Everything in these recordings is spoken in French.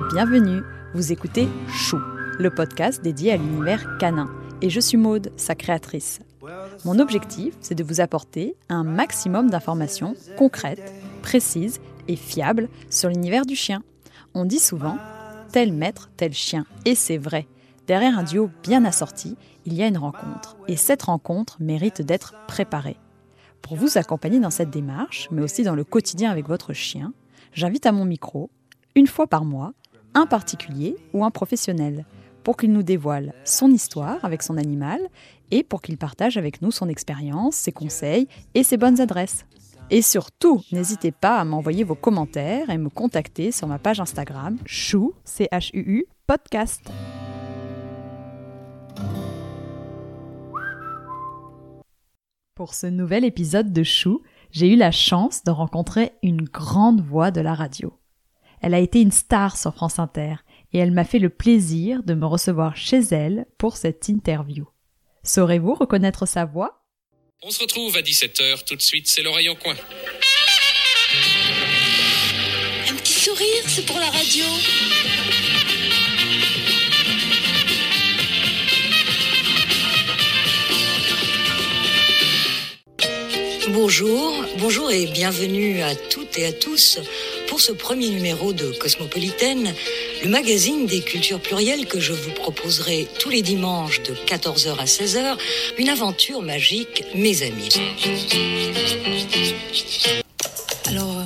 bienvenue. Vous écoutez Chou, le podcast dédié à l'univers canin. Et je suis Maude, sa créatrice. Mon objectif, c'est de vous apporter un maximum d'informations concrètes, précises et fiables sur l'univers du chien. On dit souvent tel maître, tel chien. Et c'est vrai. Derrière un duo bien assorti, il y a une rencontre. Et cette rencontre mérite d'être préparée. Pour vous accompagner dans cette démarche, mais aussi dans le quotidien avec votre chien, j'invite à mon micro, une fois par mois, un particulier ou un professionnel, pour qu'il nous dévoile son histoire avec son animal et pour qu'il partage avec nous son expérience, ses conseils et ses bonnes adresses. Et surtout, n'hésitez pas à m'envoyer vos commentaires et me contacter sur ma page Instagram chou, c podcast. Pour ce nouvel épisode de Chou, j'ai eu la chance de rencontrer une grande voix de la radio. Elle a été une star sur France Inter et elle m'a fait le plaisir de me recevoir chez elle pour cette interview. Saurez-vous reconnaître sa voix? On se retrouve à 17h tout de suite, c'est l'oreille au coin. Un petit sourire, c'est pour la radio. Bonjour, bonjour et bienvenue à toutes et à tous pour ce premier numéro de Cosmopolitaine, le magazine des cultures plurielles que je vous proposerai tous les dimanches de 14h à 16h, une aventure magique, mes amis. Alors, euh,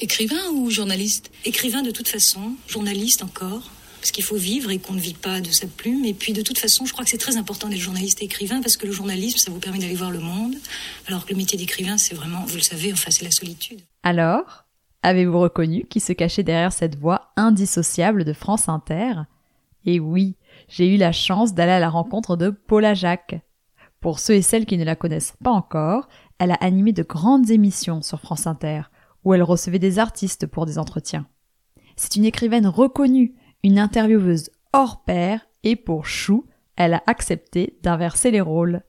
écrivain ou journaliste? Écrivain de toute façon, journaliste encore parce qu'il faut vivre et qu'on ne vit pas de sa plume. Et puis de toute façon, je crois que c'est très important d'être journaliste et écrivain parce que le journalisme, ça vous permet d'aller voir le monde, alors que le métier d'écrivain, c'est vraiment, vous le savez, enfin c'est la solitude. Alors, avez-vous reconnu qui se cachait derrière cette voix indissociable de France Inter? Et oui, j'ai eu la chance d'aller à la rencontre de Paula Jacques. Pour ceux et celles qui ne la connaissent pas encore, elle a animé de grandes émissions sur France Inter, où elle recevait des artistes pour des entretiens. C'est une écrivaine reconnue, une intervieweuse hors pair, et pour Chou, elle a accepté d'inverser les rôles.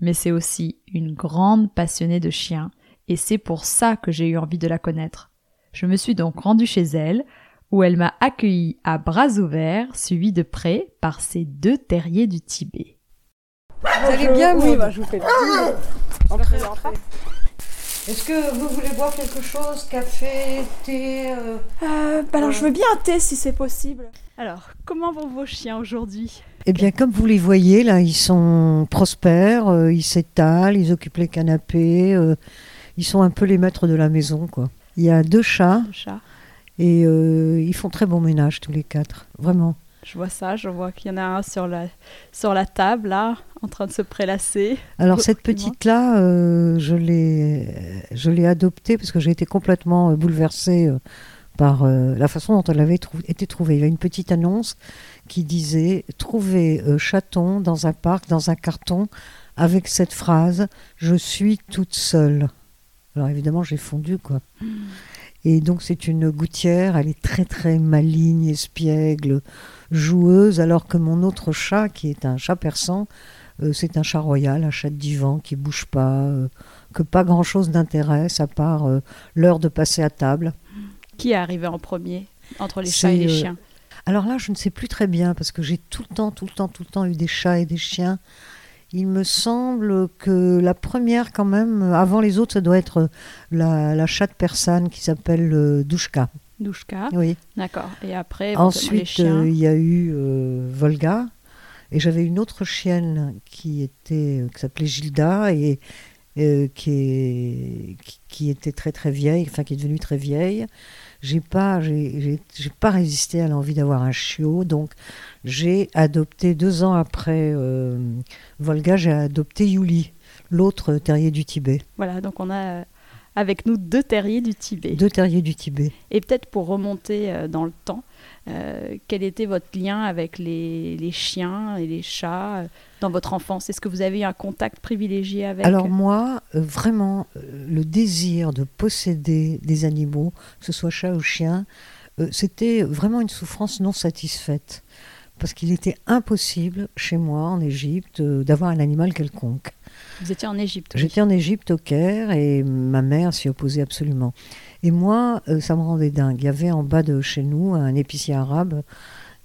Mais c'est aussi une grande passionnée de chiens, et c'est pour ça que j'ai eu envie de la connaître. Je me suis donc rendue chez elle, où elle m'a accueilli à bras ouverts, suivie de près par ses deux terriers du Tibet. Vous allez bien, Oui, bah, je vous fais la Entrez, entrez. Est-ce que vous voulez boire quelque chose Café, thé euh, Euh, bah alors, je veux bien un thé si c'est possible. Alors, comment vont vos chiens aujourd'hui? Eh bien, comme vous les voyez, là, ils sont prospères, euh, ils s'étalent, ils occupent les canapés, euh, ils sont un peu les maîtres de la maison, quoi. Il y a deux chats et euh, ils font très bon ménage tous les quatre, vraiment. Je vois ça, je vois qu'il y en a un sur la, sur la table, là, en train de se prélasser. Alors cette petite-là, euh, je l'ai, adoptée parce que j'ai été complètement euh, bouleversée euh, par euh, la façon dont elle avait trou- été trouvée. Il y a une petite annonce qui disait trouver chaton dans un parc, dans un carton, avec cette phrase "Je suis toute seule". Alors évidemment, j'ai fondu quoi. Et donc c'est une gouttière, elle est très très maligne, espiègle, joueuse, alors que mon autre chat, qui est un chat persan, euh, c'est un chat royal, un chat de divan qui bouge pas, euh, que pas grand chose n'intéresse à part euh, l'heure de passer à table. Qui est arrivé en premier entre les chats et les chiens? Alors là, je ne sais plus très bien parce que j'ai tout le temps, tout le temps, tout le temps eu des chats et des chiens. Il me semble que la première, quand même, avant les autres, ça doit être la, la chatte persane qui s'appelle euh, Douchka. Douchka, Oui. d'accord. Et après, Ensuite, euh, il y a eu euh, Volga. Et j'avais une autre chienne qui était euh, qui s'appelait Gilda et qui, est, qui, qui était très très vieille, enfin qui est devenue très vieille. J'ai pas j'ai, pas résisté à l'envie d'avoir un chiot, donc j'ai adopté deux ans après euh, Volga, j'ai adopté Yuli, l'autre terrier du Tibet, Voilà, donc on a euh, avec nous deux terriers du Tibet. deux terriers du Tibet. Et peut-être pour remonter euh, dans le temps, euh, quel était votre lien avec les, les chiens et les chats euh, dans votre enfance? Est-ce que vous avez eu un contact privilégié avec? Alors moi, euh, vraiment, euh, le désir de posséder des animaux, que ce soit chat ou chien, c'était vraiment une souffrance non satisfaite. Parce qu'il était impossible chez moi en Égypte euh, d'avoir un animal quelconque. Vous étiez en Égypte oui. J'étais en Égypte au Caire et ma mère s'y opposait absolument. Et moi, euh, ça me rendait dingue. Il y avait en bas de chez nous un épicier arabe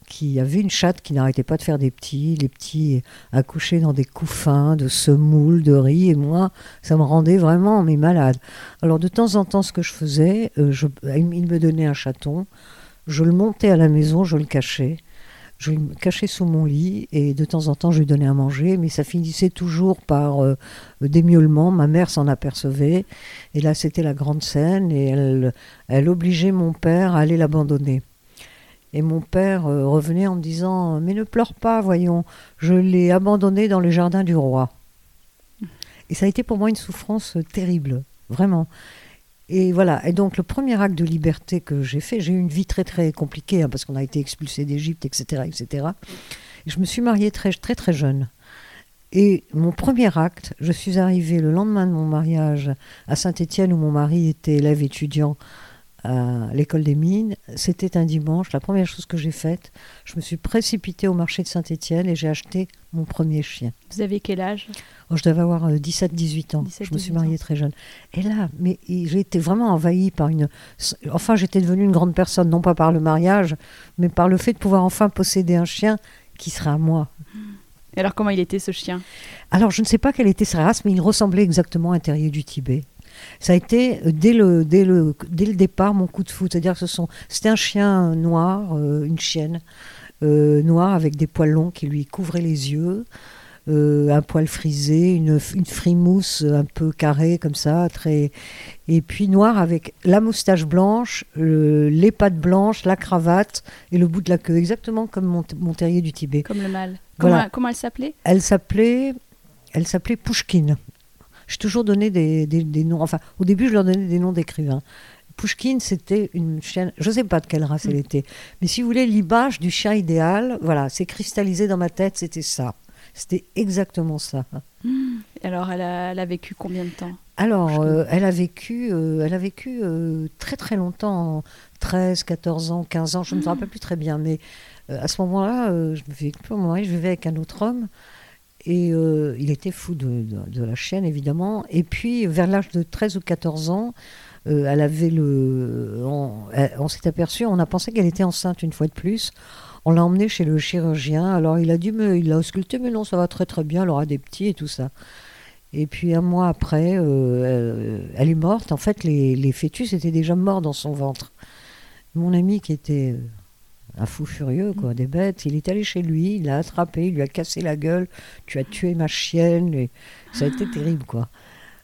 qui avait une chatte qui n'arrêtait pas de faire des petits, les petits accouchaient dans des couffins de semoule, de riz, et moi, ça me rendait vraiment mais malade. Alors de temps en temps, ce que je faisais, euh, je- il me donnait un chaton, je le montais à la maison, je le cachais, je le cachais sous mon lit, et de temps en temps, je lui donnais à manger, mais ça finissait toujours par euh, des miaulements, ma mère s'en apercevait, et là, c'était la grande scène, et elle, obligeait mon père à aller l'abandonner. Et mon père euh, revenait en me disant Mais ne pleure pas, voyons, je l'ai abandonné dans le jardin du roi. Et ça a été pour moi une souffrance terrible, vraiment. Et voilà, et donc le premier acte de liberté que j'ai fait, j'ai eu une vie très très compliquée, hein, parce qu'on a été expulsé d'Égypte, etc., etc. Et je me suis mariée très très très jeune. Et mon premier acte, je suis arrivée le lendemain de mon mariage à Saint-Étienne, où mon mari était élève étudiant à l'école des mines. C'était un dimanche. La première chose que j'ai faite, je me suis précipitée au marché de Saint-Étienne et j'ai acheté mon premier chien. Vous avez quel âge? Oh, je devais avoir 17-18 ans. 17, je me suis 18 mariée ans. très jeune. Et là, mais j'ai été vraiment envahie par une. Enfin, j'étais devenue une grande personne, non pas par le mariage, mais par le fait de pouvoir enfin posséder un chien qui sera à moi. Et alors comment il était ce chien? Alors, je ne sais pas quelle était sa race, mais il ressemblait exactement à un terrier du Tibet. Ça a été euh, dès le, dès le, dès le départ mon coup de foot. C'est-à-dire que ce sont, c'était un chien noir, euh, une chienne euh, noire avec des poils longs qui lui couvraient les yeux, euh, un poil frisé, une, une frimousse un peu carrée comme ça, très, et puis noir avec la moustache blanche, euh, les pattes blanches, la cravate et le bout de la queue, exactement comme mon, mon terrier du Tibet. Comme le mâle. Voilà. Comment, comment elle s'appelait? Elle s'appelait, elle s'appelait Pouchkine. J'ai toujours donné des, des- des noms. Enfin, au début, je leur donnais des noms d'écrivains. Pouchkine, c'était une chienne. Je ne sais pas de quelle race elle était, mais si vous voulez, l'image du chien idéal, voilà, c'est cristallisé dans ma tête. C'était ça. C'était exactement ça. Et Alors elle a, elle a vécu combien de temps Alors, euh, elle a vécu, euh, elle a vécu euh, très très longtemps, 13, 14 ans, 15 ans, je ne me rappelle plus très bien, mais à ce moment-là, je mon mari, je vivais avec un autre homme, et euh, il était fou de, la chienne, évidemment. Et puis, vers l'âge de 13 ou 14 ans, euh, elle avait le. On, s'est aperçu, on a pensé qu'elle était enceinte une fois de plus. On l'a emmenée chez le chirurgien. Alors, il a mais il l'a ausculté, mais non, ça va très très bien, elle aura des petits et tout ça. Et puis un mois après, euh, elle, est morte. En fait, les, les fœtus étaient déjà morts dans son ventre. Mon ami, qui était un fou furieux, quoi, des bêtes, il est allé chez lui, il l'a attrapé, il lui a cassé la gueule. Tu as tué ma chienne. Et ça a été terrible, quoi.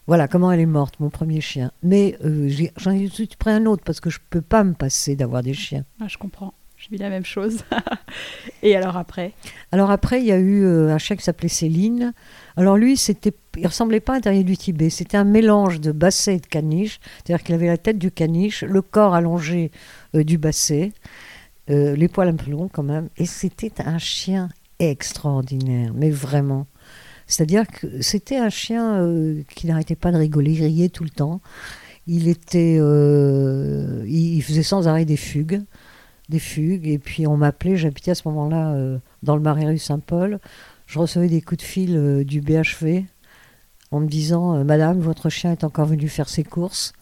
Voilà comment elle est morte, mon premier chien. Mais euh, j'ai- j'en ai tout de suite pris un autre parce que je peux pas me passer d'avoir des chiens. Ah, Je comprends. Je vis la même chose. Et alors après? Alors après, il y a eu euh, un chien qui s'appelait Céline. Alors lui, c'était, il ressemblait pas à un terrier du Tibet. C'était un mélange de basset et de caniche. C'est-à-dire qu'il avait la tête du caniche, le corps allongé euh, du basset, euh, les poils un peu longs quand même. Et c'était un chien extraordinaire, mais vraiment. C'est-à-dire que c'était un chien euh, qui n'arrêtait pas de rigoler, il riait tout le temps. Il était, euh, il, faisait sans arrêt des fugues des fugues. Et puis on m'appelait, j'habitais à ce moment-là dans le Marais rue Saint-Paul. Je recevais des coups de fil du BHV en me disant Madame, votre chien est encore venu faire ses courses.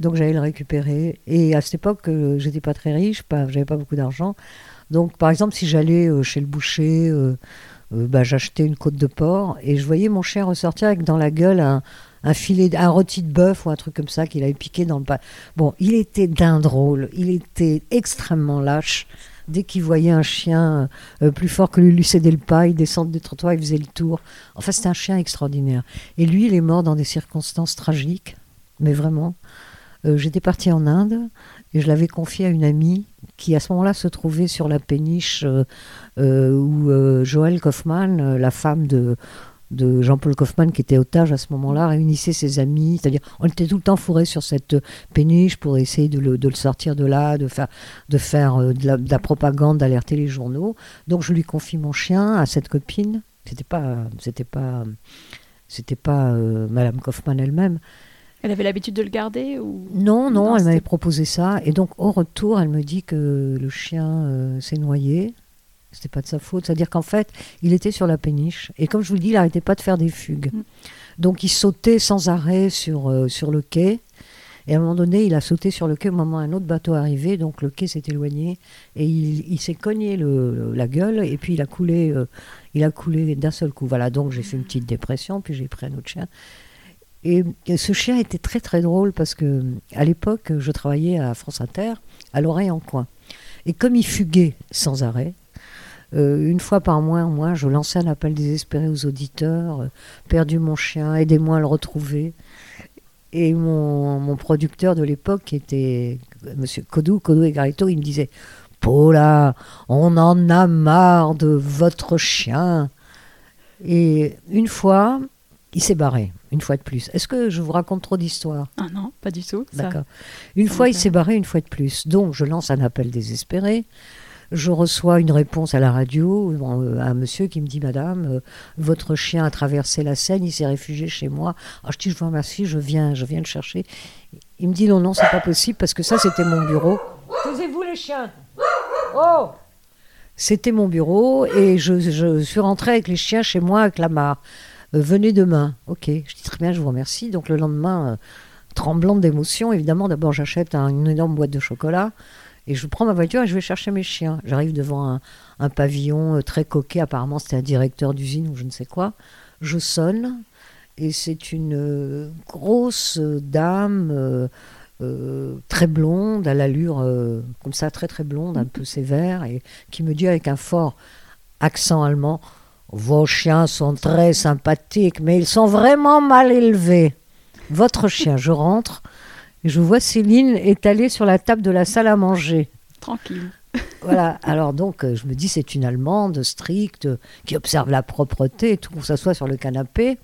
Donc j'allais le récupérer. Et à cette époque, euh, j'étais pas très riche, j'avais pas beaucoup d'argent. Donc par exemple, si j'allais euh, chez le boucher, euh, bah, j'achetais une côte de porc et je voyais mon chien ressortir avec dans la gueule un, filet, un rôti de bœuf ou un truc comme ça qu'il avait piqué dans le pas. Bon, il était d'un drôle, il était extrêmement lâche. Dès qu'il voyait un chien plus fort que lui lui céder le pas, il descendait des trottoirs, il faisait le tour. Enfin, c'était un chien extraordinaire. Et lui, il est mort dans des circonstances tragiques, mais vraiment. Euh, J'étais partie en Inde et je l'avais confié à une amie qui, à ce moment-là, se trouvait sur la péniche euh, euh, où Joël Kaufmann, la femme de, de Jean-Paul Kaufmann, qui était otage à ce moment-là, réunissait ses amis. C'est-à-dire, on était tout le temps fourrés sur cette péniche pour essayer de le, de le sortir de là, de faire, de, faire de, la, de la propagande, d'alerter les journaux. Donc, je lui confie mon chien à cette copine. C'était pas, c'était pas, c'était pas Madame Kaufmann elle-même. Elle avait l'habitude de le garder ou? Non, non, Non, elle m'avait proposé ça. Et donc, au retour, elle me dit que le chien euh, s'est noyé. C'était pas de sa faute. C'est-à-dire qu'en fait, il était sur la péniche. Et comme je vous le dis, il n'arrêtait pas de faire des fugues. Mm. Donc il sautait sans arrêt sur, euh, sur le quai. Et à un moment donné, il a sauté sur le quai au moment où un autre bateau arrivait. Donc le quai s'est éloigné. Et il, il s'est cogné le, la gueule. Et puis il a coulé, euh, il a coulé d'un seul coup. Voilà, donc j'ai fait une petite dépression. Puis j'ai pris un autre chien. Et ce chien était très très drôle parce que à l'époque, je travaillais à France Inter, à l'oreille en coin. Et comme il fuguait sans arrêt, euh, une fois par mois, moi, je lançais un appel désespéré aux auditeurs, euh, perdu mon chien, aidez-moi à le retrouver. Et mon, mon producteur de l'époque, qui était euh, Monsieur Codou, Codou et Garito, il me disait Paula, on en a marre de votre chien. Et une fois, il s'est barré, une fois de plus. Est-ce que je vous raconte trop d'histoires? Ah non, pas du tout. ça. D'accord. Une fois, il s'est barré, une fois de plus. Donc, je lance un appel désespéré. Je reçois une réponse à la radio, euh, un monsieur qui me dit Madame, euh, votre chien a traversé la Seine, il s'est réfugié chez moi. Ah, je dis Je vous remercie, je viens, je viens le chercher. Il me dit Non, non, c'est pas possible parce que ça, c'était mon bureau. Taisez-vous, les chiens Oh C'était mon bureau et je, je suis rentrée avec les chiens chez moi avec la mare. Euh, venez demain. Ok, je dis très bien, je vous remercie. Donc le lendemain, euh, tremblante d'émotion, évidemment, d'abord j'achète un- une énorme boîte de chocolat et je prends ma voiture et je vais chercher mes chiens. J'arrive devant un, pavillon euh, très coquet, apparemment c'était un directeur d'usine ou je ne sais quoi. Je sonne et c'est une euh, grosse euh, dame euh, euh, très blonde, à l'allure euh, comme ça, très très blonde, un peu sévère, et qui me dit avec un fort accent allemand Vos chiens sont très sympathiques, mais ils sont vraiment mal élevés. Votre chien, je rentre et je vois Céline étalée sur la table de la salle à manger. Tranquille. Voilà, alors donc euh, je me dis c'est une Allemande stricte qui observe la propreté et tout, on s'assoit sur le canapé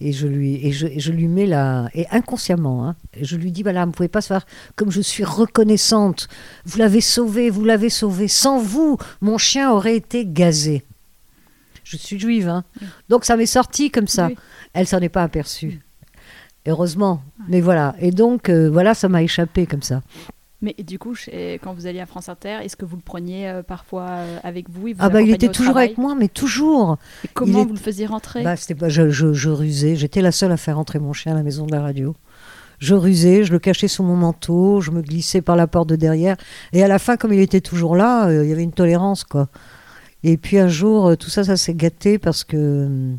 et je lui et je, et je lui mets la et inconsciemment hein, et je lui dis voilà vous pouvez pas se faire comme je suis reconnaissante vous l'avez sauvé vous l'avez sauvé sans vous mon chien aurait été gazé je suis juive hein. donc ça m'est sorti comme ça Oui. elle s'en est pas aperçue heureusement mais voilà et donc euh, voilà ça m'a échappé comme ça Mais du coup, quand vous alliez à France Inter, est-ce que vous le preniez euh, parfois euh, avec vous et vous ah bah il était toujours avec moi mais toujours Et comment il est- vous le faisiez rentrer Bah, c'était pas, je, je, je rusais. J'étais la seule à faire entrer mon chien à la maison de la radio. Je rusais, je le cachais sous mon manteau, je me glissais par la porte de derrière. Et à la fin, comme il était toujours là, euh, il y avait une tolérance, quoi. Et puis un jour, euh, tout ça, ça s'est gâté parce que euh,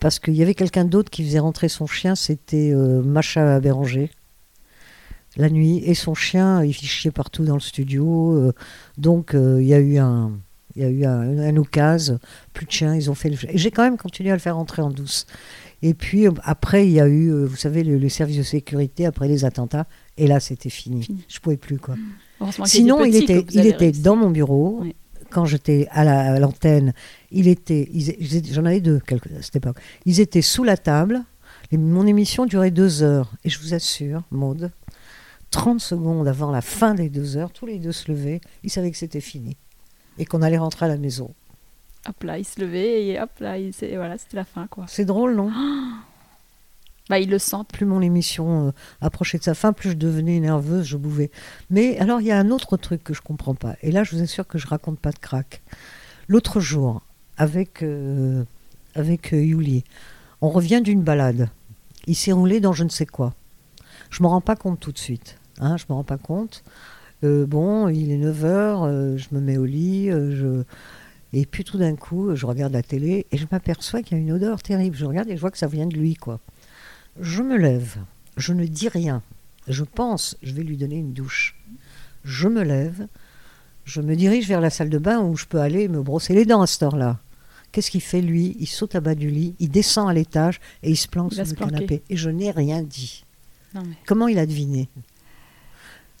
parce qu'il y avait quelqu'un d'autre qui faisait rentrer son chien. C'était euh, Macha Béranger. La nuit et son chien, il chiait partout dans le studio. euh, donc euh, il y a eu un, il y a eu un, un plus de chiens, ils ont fait le... J'ai quand même continué à le faire rentrer en douce. Et puis après, il y a eu, vous savez, le, le service de sécurité après les attentats. Et là, c'était fini. Fini. Je pouvais plus quoi. Qu'il Sinon, il était, il était dans mon bureau. Oui. Quand j'étais à la- à l'antenne, il était, ils- ils j'en avais deux quelque- à cette époque. Ils étaient sous la table. Et mon émission durait deux heures. Et je vous assure, Maude, 30 secondes avant la fin des deux heures, tous les deux se levaient. Ils savaient que c'était fini. Et qu'on allait rentrer à la maison. Hop là, il se levait et hop là, il s'est- voilà, c'était la fin quoi. C'est drôle, non? Bah, le sentent. plus mon émission euh, approchait de sa fin, plus je devenais nerveuse, je bouvais. Mais alors, il y a un autre truc que je comprends pas. Et là, je vous assure que je raconte pas de crack. L'autre jour, avec, euh, euh, Yuli, on revient d'une balade. Il s'est roulé dans je ne sais quoi. Je m'en rends pas compte tout de suite. Hein, je me rends pas compte. Bon, il est 9h, je me mets au lit, et puis tout d'un coup, je regarde la télé et je m'aperçois qu'il y a une odeur terrible. Je regarde et je vois que ça vient de lui, quoi. Je me lève, je ne dis rien. Je pense, je vais lui donner une douche. Je me lève, je me dirige vers la salle de bain où je peux aller me brosser les dents à cette heure-là. Qu'est-ce qu'il fait lui? Il saute à bas du lit, il descend à l'étage et il se planque Il sur le planquer. canapé. Et je n'ai rien dit. Non, mais... Comment il a deviné?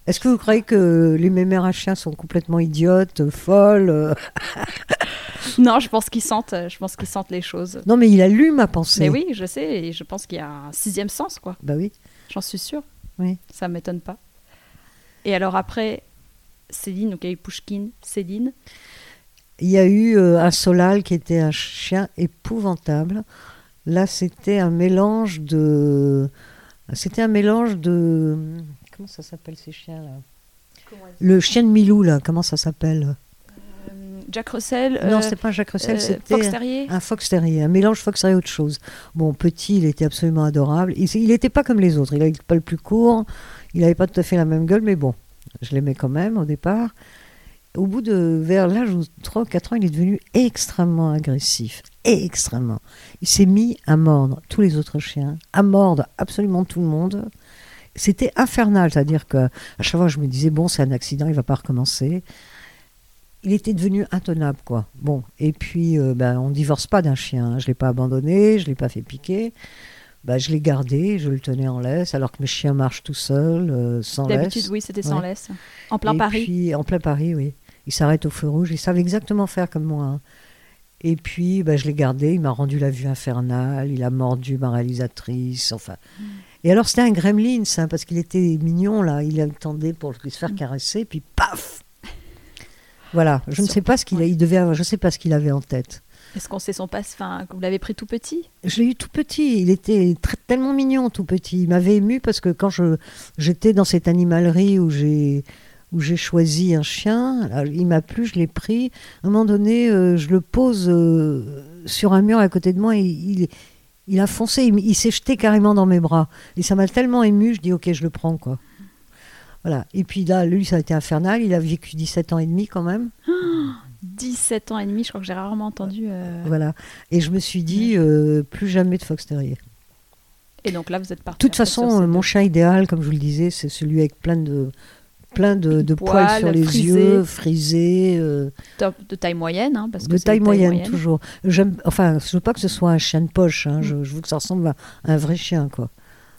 Est-ce que vous croyez que les mémères à chiens sont complètement idiotes, folles euh non, je pense qu'ils sentent, euh, je pense qu'ils sentent les choses. Non, mais il a lu ma pensée. Mais oui, je sais, et je pense qu'il y a un sixième sens, quoi. Bah oui. J'en suis sûre. Oui. Ça m'étonne pas. Et alors après, Céline, donc il y a eu Pushkin, Céline. Il y a eu euh, un Solal qui était un chien épouvantable. Là, c'était un mélange de. C'était un mélange de. Comment ça s'appelle ces chiens-là? Le chien de Milou, là, comment ça s'appelle? Jack Russell. non, euh, c'est pas un Jacques Russell, euh, c'était Fox Terrier. un fox terrier, un mélange fox terrier autre chose. Bon, petit, il était absolument adorable. Il n'était pas comme les autres, il n'avait pas le plus court, il n'avait pas tout à fait la même gueule, mais bon, je l'aimais quand même au départ. Au bout de, vers l'âge de 3 ou 4 ans, il est devenu extrêmement agressif, extrêmement. Il s'est mis à mordre tous les autres chiens, à mordre absolument tout le monde. C'était infernal, c'est-à-dire que à chaque fois je me disais bon c'est un accident, il va pas recommencer. Il était devenu intenable quoi. Bon et puis euh, ben, on divorce pas d'un chien. hein. Je l'ai pas abandonné, je l'ai pas fait piquer. Ben, je l'ai gardé, je le tenais en laisse alors que mes chiens marchent tout seuls, euh, sans D'habitude, laisse. oui, c'était sans Ouais. laisse. En plein Et Paris. puis, en plein Paris, oui. Il s'arrête au feu rouge. Il savait exactement faire comme moi. hein. Et puis, bah, je l'ai gardé. Il m'a rendu la vue infernale. Il a mordu ma réalisatrice. Enfin. Mm. Et alors, c'était un gremlin, ça, parce qu'il était mignon, là. Il attendait pour se Mm. faire caresser. Puis, paf Voilà. Je ne sais pas ce qu'il. Il devait avoir- Je sais pas ce qu'il avait en tête. Est-ce qu'on sait son passe Enfin, vous l'avez pris tout petit? Je l'ai eu tout petit. Il était très- tellement mignon, tout petit. Il m'avait ému parce que quand je j'étais dans cette animalerie où j'ai où j'ai choisi un chien, alors, il m'a plu, je l'ai pris. À un moment donné, euh, je le pose euh, sur un mur à côté de moi et il, il a foncé, il, il s'est jeté carrément dans mes bras. Et ça m'a tellement ému, je dis ok, je le prends quoi. Voilà. Et puis là, lui, ça a été infernal. Il a vécu 17 ans et demi quand même. 17 ans et demi, je crois que j'ai rarement entendu. euh, Voilà. Et je me suis dit, euh, plus jamais de fox terrier. Et donc là, vous êtes parti. De toute façon, mon chien idéal, comme je vous le disais, c'est celui avec plein de, plein de, de poils, Poils, sur les yeux, frisés, euh, de taille moyenne, hein, parce que de taille moyenne, toujours. J'aime, enfin, je veux pas que ce soit un chien de poche. hein, Mm. je, je veux que ça ressemble à un vrai chien, quoi.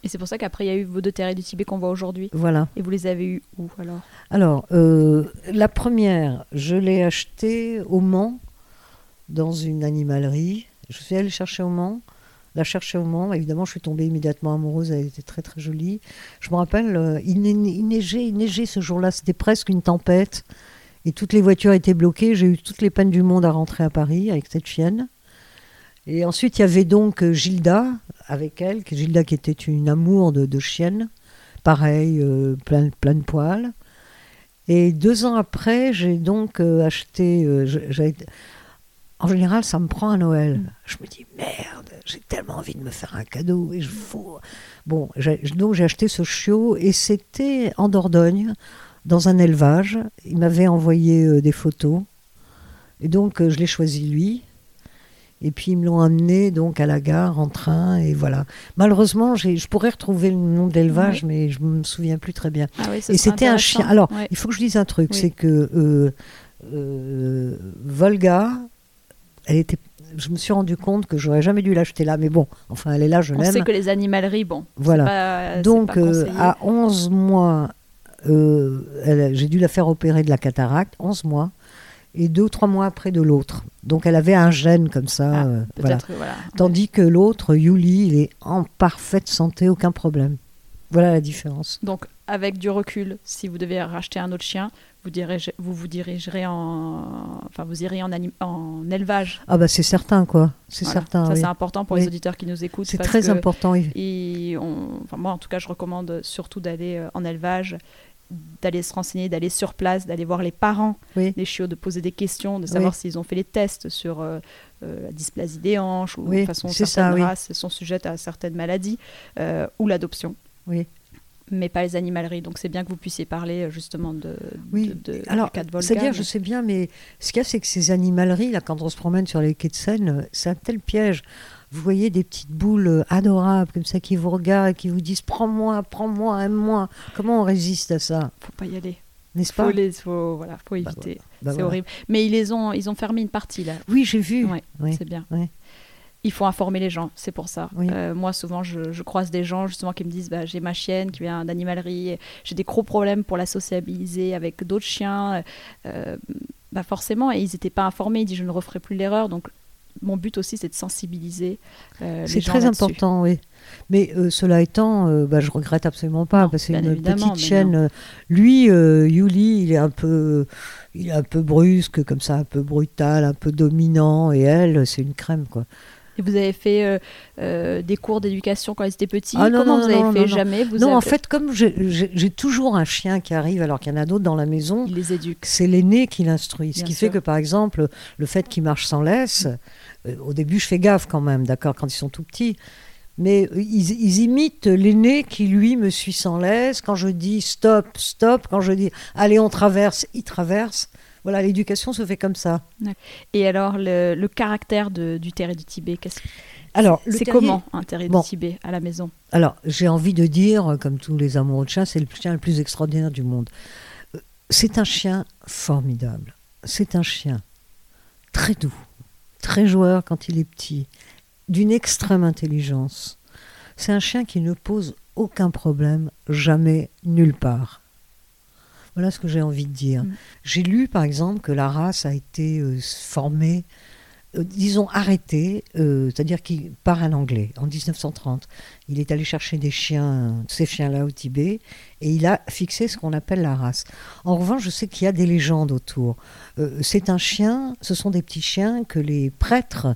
Et c'est pour ça qu'après, il y a eu vos deux terriers du Tibet qu'on voit aujourd'hui. Voilà. Et vous les avez eu où alors? Alors, euh, la première, je l'ai achetée au Mans, dans une animalerie. Je suis allée chercher au Mans, la chercher au Mans. Évidemment, je suis tombée immédiatement amoureuse. Elle était très très jolie. Je me rappelle, euh, il neigeait, il neigeait ce jour-là. C'était presque une tempête. Et toutes les voitures étaient bloquées. J'ai eu toutes les peines du monde à rentrer à Paris avec cette chienne. Et ensuite, il y avait donc euh, Gilda avec elle. Gilda qui était une amour de, chienne. Pareil, euh, plein, de poils. Et deux ans après, j'ai donc euh, acheté. euh, en général, ça me prend à Noël. Je me dis merde, j'ai tellement envie de me faire un cadeau et je. Bon, donc j'ai acheté ce chiot et c'était en Dordogne, dans un élevage. Il m'avait envoyé euh, des photos et donc je l'ai choisi lui. Et puis ils me l'ont amené donc à la gare en train et voilà. Malheureusement, je pourrais retrouver le nom de l'élevage, mais je me souviens plus très bien. Ah oui, Et c'était un chien. Alors, il faut que je dise un truc, c'est que euh, euh, Volga, elle était. Je me suis rendu compte que j'aurais jamais dû l'acheter là, mais bon, enfin, elle est là, je On sait l'aime. que les animaleries, bon, Voilà. pas- Donc, pas euh, à 11 mois, j'ai dû la faire opérer de la cataracte, 11 mois, et deux ou trois mois après de l'autre. Donc, elle avait un gène comme ça. Ah, euh, voilà. Tandis que l'autre, Yuli, il est en parfaite santé, aucun problème. Voilà la différence. Donc, avec du recul, si vous devez racheter un autre chien, vous, dirigez- vous vous dirigerez en, enfin, vous irez en, anim- en élevage. Ah bah c'est certain quoi, c'est Voilà. certain. Ça, oui. c'est important pour Oui. les auditeurs qui nous écoutent. C'est très important. oui. Et on- enfin, moi, en tout cas, je recommande surtout d'aller euh, en élevage, d'aller se renseigner, d'aller sur place, d'aller voir les parents Oui. des chiots, de poser des questions, de savoir Oui. s'ils ont fait les tests sur euh, euh, la dysplasie des hanches ou Oui, de façon certaines ça, races sont sujettes à certaines maladies euh, ou l'adoption. Oui. Mais pas les animaleries. Donc c'est bien que vous puissiez parler justement de, Oui. de, de- Alors, du cas de Volga. C'est-à-dire, mais- je sais bien, mais ce qu'il y a, c'est que ces animaleries, là, quand on se promène sur les quais de Seine, c'est un tel piège. Vous voyez des petites boules euh, adorables comme ça qui vous regardent, qui vous disent prends-moi, prends-moi, aime-moi. Comment on résiste à ça faut pas y aller. N'est-ce pas Faut les, faut, voilà, faut Bah, éviter. Bah, c'est voilà. horrible. Mais ils les ont, ils ont fermé une partie là. Oui, j'ai vu. Ouais, Oui. c'est bien. oui. Il faut informer les gens, c'est pour ça. Oui. Euh, moi, souvent, je, je croise des gens justement qui me disent bah, j'ai ma chienne qui vient d'animalerie, j'ai des gros problèmes pour la sociabiliser avec d'autres chiens. Euh, bah forcément, et ils n'étaient pas informés. Ils disent je ne referai plus l'erreur. Donc, mon but aussi, c'est de sensibiliser. euh, les C'est très important, oui. Mais euh, cela étant, euh, bah, je regrette absolument pas Non, parce que c'est une petite chienne. euh, Lui, Yuli, il est un peu, il est un peu brusque, comme ça, un peu brutal, un peu dominant, et elle, c'est une crème, quoi. Et vous avez fait euh, euh, des cours d'éducation quand ils étaient petits Ah, non, Comment non, vous avez non, fait. Jamais vous Non, avez- en fait, comme j'ai- toujours un chien qui arrive alors qu'il y en a d'autres dans la maison, Ils les éduquent. c'est l'aîné qui l'instruit. Ce qui sûr. fait que, par exemple, le fait qu'il marche sans laisse, euh, au début, je fais gaffe quand même, d'accord, quand ils sont tout petits. Mais ils, ils imitent l'aîné qui, lui, me suit sans laisse. Quand je dis stop, stop, quand je dis allez, on traverse, il traverse. Voilà, l'éducation se fait comme ça. Et alors, le, le caractère de- du terrier du Tibet, qu'est-ce- Alors, c'est terrier- comment un terrier Bon. du Tibet à la maison? Alors, j'ai envie de dire, comme tous les amoureux de chiens, c'est le chien le plus extraordinaire du monde. Euh, C'est un chien formidable. C'est un chien très doux, très joueur quand il est petit, d'une extrême intelligence. C'est un chien qui ne pose aucun problème, jamais, nulle part. Voilà ce que j'ai envie de dire. Mm. J'ai lu, par exemple, que la race a été euh, formée, euh, disons arrêtée, euh, c'est-à-dire qu'il par un Anglais en 1930. Il est allé chercher des chiens, ces chiens-là au Tibet, et il a fixé ce qu'on appelle la race. En revanche, je sais qu'il y a des légendes autour. C'est un chien, ce sont des petits chiens que les prêtres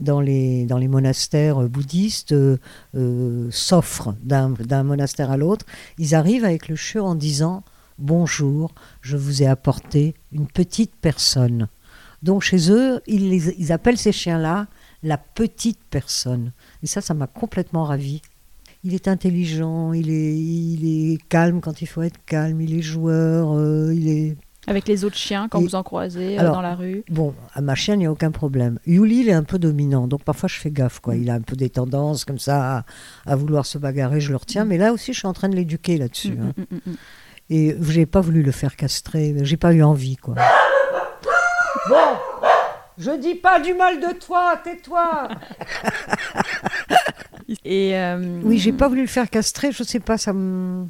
dans les, dans les monastères bouddhistes euh, euh, s'offrent d'un d'un monastère à l'autre. Ils arrivent avec le chiot en disant Bonjour, je vous ai apporté une petite personne. Donc chez eux, ils, les- ils appellent ces chiens-là la petite personne. Et ça, ça m'a complètement ravi. Il est intelligent, il est, il est calme quand il faut être calme, il est joueur, euh, il est Avec les autres chiens, quand Et- vous en croisez euh, dans la rue Bon, à ma chienne, il n'y a aucun problème. Yuli, il est un peu dominant, donc parfois je fais gaffe. Quoi. Il a un peu des tendances comme ça à, à vouloir se bagarrer, je le retiens. Mais là aussi, je suis en train de l'éduquer là-dessus. Mm, hein. mm, mm, mm. Et j'ai pas voulu le faire castrer, j'ai pas eu envie. quoi. Bon, je dis pas du mal de toi, tais-toi Et euh, Oui, j'ai pas voulu le faire castrer, je sais pas, ça me.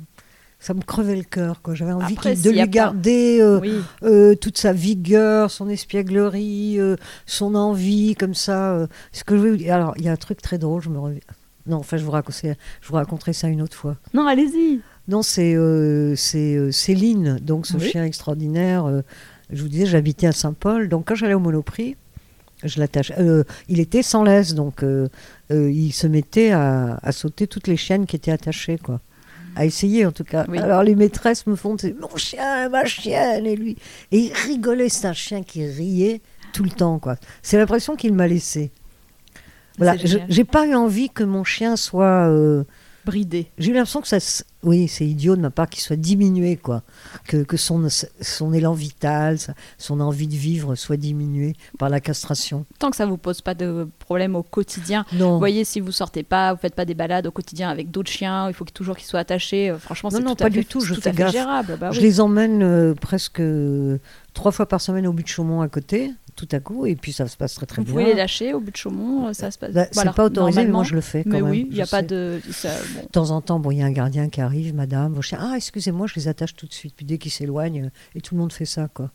Ça me crevait le cœur, quoi. J'avais envie Après, de lui pas- garder euh, Oui, euh, toute sa vigueur, son espièglerie, euh, son envie, comme ça. euh. ce que je veux. Alors, il y a un truc très drôle, je me reviens. Non, enfin, je vous, raconterai, je vous raconterai ça une autre fois. non, allez-y. Non, c'est euh, euh, Céline, donc ce Oui. chien extraordinaire. euh, je vous disais, j'habitais à Saint-Paul, donc quand j'allais au Monoprix, je l'attache. il était sans laisse, donc il se mettait à, à sauter toutes les chiennes qui étaient attachées, quoi. À essayer en tout cas. Oui. Alors les maîtresses me font mon chien, ma chienne, et lui. Et il rigolait, c'est un chien qui riait tout le temps, quoi. C'est l'impression qu'il m'a laissé. Voilà, j'ai pas eu envie que mon chien soit. Bridé. j'ai eu l'impression que ça. Oui, c'est idiot de ma part qu'il soit diminué, quoi. Que, que son, son élan vital, son envie de vivre soit diminué par la castration. Tant que ça vous pose pas de problème au quotidien. Non, Vous voyez, si vous sortez pas, vous faites pas des balades au quotidien avec d'autres chiens, il faut toujours qu'ils soient attachés. euh, Franchement, c'est non, tout à pas fait, du tout, je tout fais à fait gaffe. gérable. Bah je les emmène euh, presque euh, trois fois par semaine au but de Chaumont à côté, tout à coup, et puis ça se passe très très Vous bien. pouvez les lâcher au but de Chaumont, euh, ça se passe. Bah, c'est Voilà, pas autorisé, mais moi je le fais quand Mais même. oui, il n'y a pas de. ça- bon. De temps en temps, bon, il y a un gardien qui arrive, madame, vos chiens. Ah, excusez-moi, je les attache tout de suite. Puis dès qu'ils s'éloignent, euh, et tout le monde fait ça, quoi.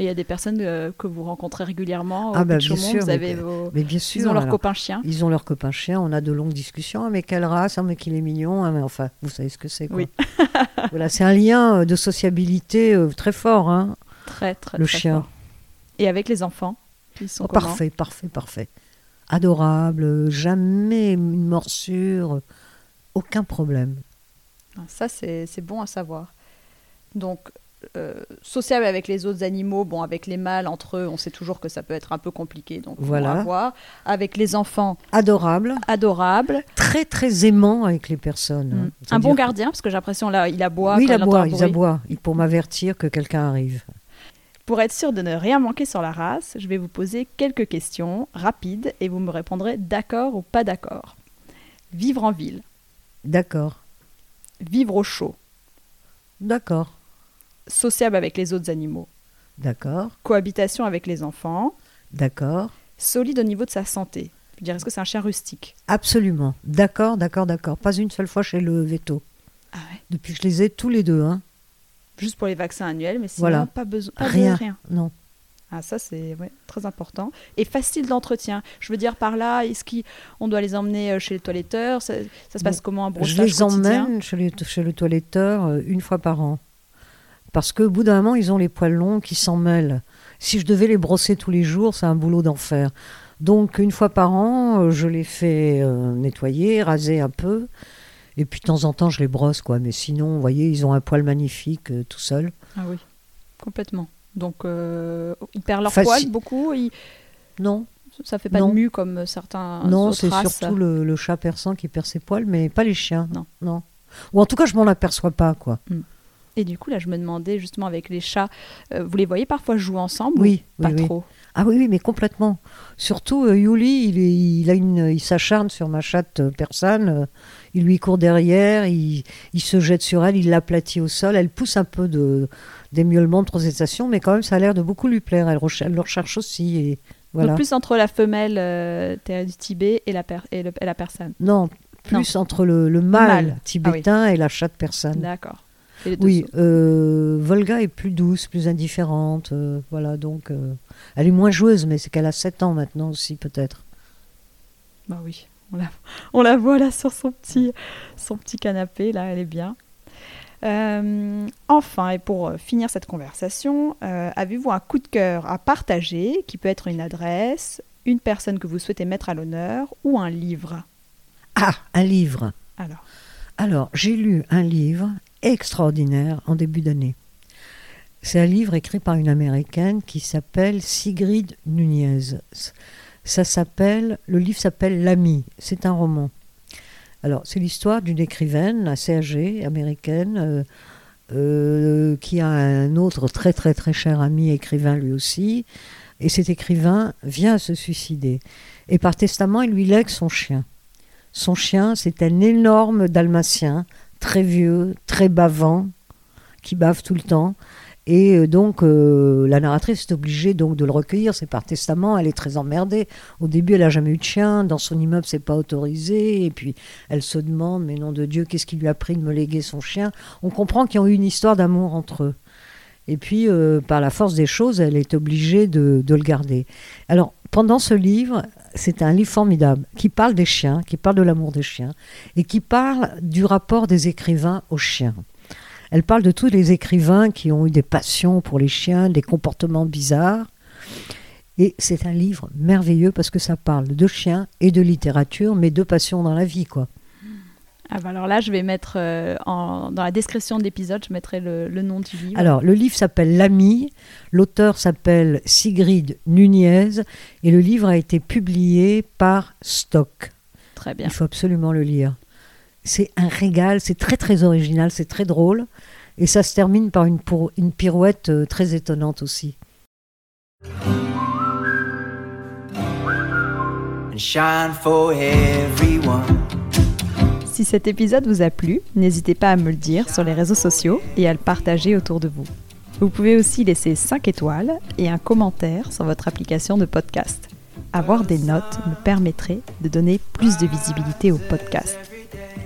Et il y a des personnes euh, que vous rencontrez régulièrement au Ah, bah, bien sûr, vous mais- avez vos. Mais bien sûr. Ils ont leurs alors, copains chiens. Ils ont leur copain chien, on a de longues discussions. Ah, mais quelle race, ah, mais qu'il est mignon. Ah, mais enfin, vous savez ce que c'est. quoi. Oui. voilà, c'est un lien de sociabilité euh, très fort, hein, Très, très, le très chien. fort. Et avec les enfants Ils sont Oh, parfait, parfait, parfait. Adorable, jamais une morsure, aucun problème. Ah, Ça, c'est c'est bon à savoir. Donc, euh, sociable avec les autres animaux, bon, avec les mâles, entre eux, on sait toujours que ça peut être un peu compliqué, donc on Voilà. va voir. Avec les enfants, Adorable, adorable. très très aimant avec les personnes. hein. Mm. Un bon que- gardien, parce que j'ai l'impression là, il aboie. Oui, quand il aboie, il aboie, pour m'avertir que quelqu'un arrive. Pour être sûr de ne rien manquer sur la race, je vais vous poser quelques questions rapides et vous me répondrez d'accord ou pas d'accord. Vivre en ville, D'accord, vivre au chaud, d'accord, sociable avec les autres animaux, d'accord, cohabitation avec les enfants, d'accord. solide au niveau de sa santé. Je veux dire, est-ce que c'est un chien rustique? Absolument. D'accord, d'accord, d'accord. Pas une seule fois chez le veto. Ah ouais. Depuis que je les ai tous les deux, hein. Juste pour les vaccins annuels, mais sinon Voilà. pas besoin, pas Rien. de rien. Non. Ah ça c'est ouais, très important et facile d'entretien. Je veux dire par là, est-ce qu'on doit les emmener euh, chez les toiletteurs Ça, ça se passe Bon, comment un Je brossage les quotidien? emmène chez, les- chez le toiletteur euh, une fois par an. Parce qu'au bout d'un moment, ils ont les poils longs qui s'en mêlent. Si je devais les brosser tous les jours, c'est un boulot d'enfer. Donc une fois par an, euh, je les fais nettoyer, raser un peu. Et puis de temps en temps, je les brosse, quoi. Mais sinon, vous voyez, ils ont un poil magnifique euh, tout seul. Ah oui, complètement. Donc, euh, ils perdent leur Faci- poil beaucoup. ils- Non, Ça fait pas Non. de mue comme certains non, c'est surtout le, le chat persan qui perd ses poils, mais pas les chiens. Non. non. Ou en tout cas, je m'en aperçois pas, quoi. Et du coup, là, je me demandais justement avec les chats, euh, vous les voyez parfois jouer ensemble Oui, ou pas oui. trop? Ah oui, oui, mais complètement. Surtout, euh, Yuli, il, il, a une, il s'acharne sur ma chatte euh, persane. euh, il lui court derrière, il, il se jette sur elle, il l'aplatit au sol. Elle pousse un peu de, des miaulements de protestation, mais quand même, ça a l'air de beaucoup lui plaire. Elle, le recherche aussi. Et voilà. Donc plus entre la femelle euh, du Tibet et la, per- et, le- et la personne. Non, plus entre le, le mâle, Mâle. tibétain et la chatte persane. D'accord. Oui, euh, Volga est plus douce, plus indifférente. euh, voilà, donc euh, elle est moins joueuse, mais c'est qu'elle a 7 ans maintenant aussi, peut-être. Bah oui, on la, on la voit là sur son petit, son petit canapé, là, elle est bien. Enfin, et pour finir cette conversation, avez-vous un coup de cœur à partager, qui peut être une adresse, une personne que vous souhaitez mettre à l'honneur ou un livre? Ah, un livre. Alors, Alors, j'ai lu un livre extraordinaire en début d'année. C'est un livre écrit par une américaine qui s'appelle Sigrid Nunez. Ça s'appelle, le livre s'appelle L'ami. C'est un roman. Alors, c'est l'histoire d'une écrivaine assez âgée, américaine, euh, euh, qui a un autre très très très cher ami écrivain lui aussi. Et cet écrivain vient se suicider. Et par testament, il lui lègue son chien. Son chien, c'est un énorme dalmatien, très vieux, très bavant, qui bave tout le temps. Et euh, donc, euh, la narratrice est obligée donc de le recueillir. C'est par testament. Elle est très emmerdée. Au début, elle n'a jamais eu de chien. Dans son immeuble, c'est pas autorisé. Et puis, elle se demande, mais nom de Dieu, qu'est-ce qui lui a pris de me léguer son chien? On comprend qu'ils ont eu une histoire d'amour entre eux. Et puis, euh, par la force des choses, elle est obligée de, de le garder. Alors, pendant ce livre, c'est un livre formidable qui parle des chiens, qui parle de l'amour des chiens et qui parle du rapport des écrivains aux chiens. Elle parle de tous les écrivains qui ont eu des passions pour les chiens, des comportements bizarres. Et c'est un livre merveilleux parce que ça parle de chiens et de littérature, mais de passion dans la vie, quoi. Ah bah alors là, je vais mettre euh, en- dans la description de l'épisode, je mettrai le, le nom du livre. Alors, le livre s'appelle L'ami, l'auteur s'appelle Sigrid Nunez, et le livre a été publié par Stock. Très bien. Il faut absolument le lire. C'est un régal, c'est très très original, c'est très drôle, et ça se termine par une, pour- une pirouette euh, très étonnante aussi. and shine for everyone. Si cet épisode vous a plu, n'hésitez pas à me le dire sur les réseaux sociaux et à le partager autour de vous. Vous pouvez aussi laisser 5 étoiles et un commentaire sur votre application de podcast. Avoir des notes me permettrait de donner plus de visibilité au podcast.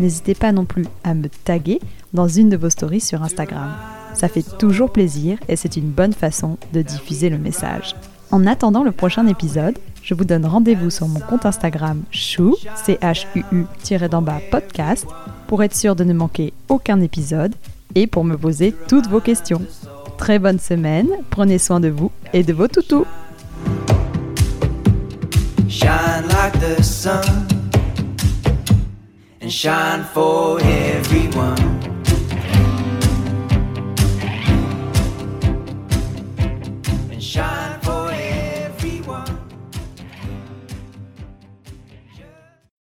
N'hésitez pas non plus à me taguer dans une de vos stories sur Instagram. Ça fait toujours plaisir et c'est une bonne façon de diffuser le message. En attendant le prochain épisode, je vous donne rendez-vous sur mon compte Instagram chou, c h u u d'en bas podcast, pour être sûr de ne manquer aucun épisode et pour me poser toutes vos questions. Très bonne semaine, prenez soin de vous et de vos toutous. Shine like the sun and shine for everyone.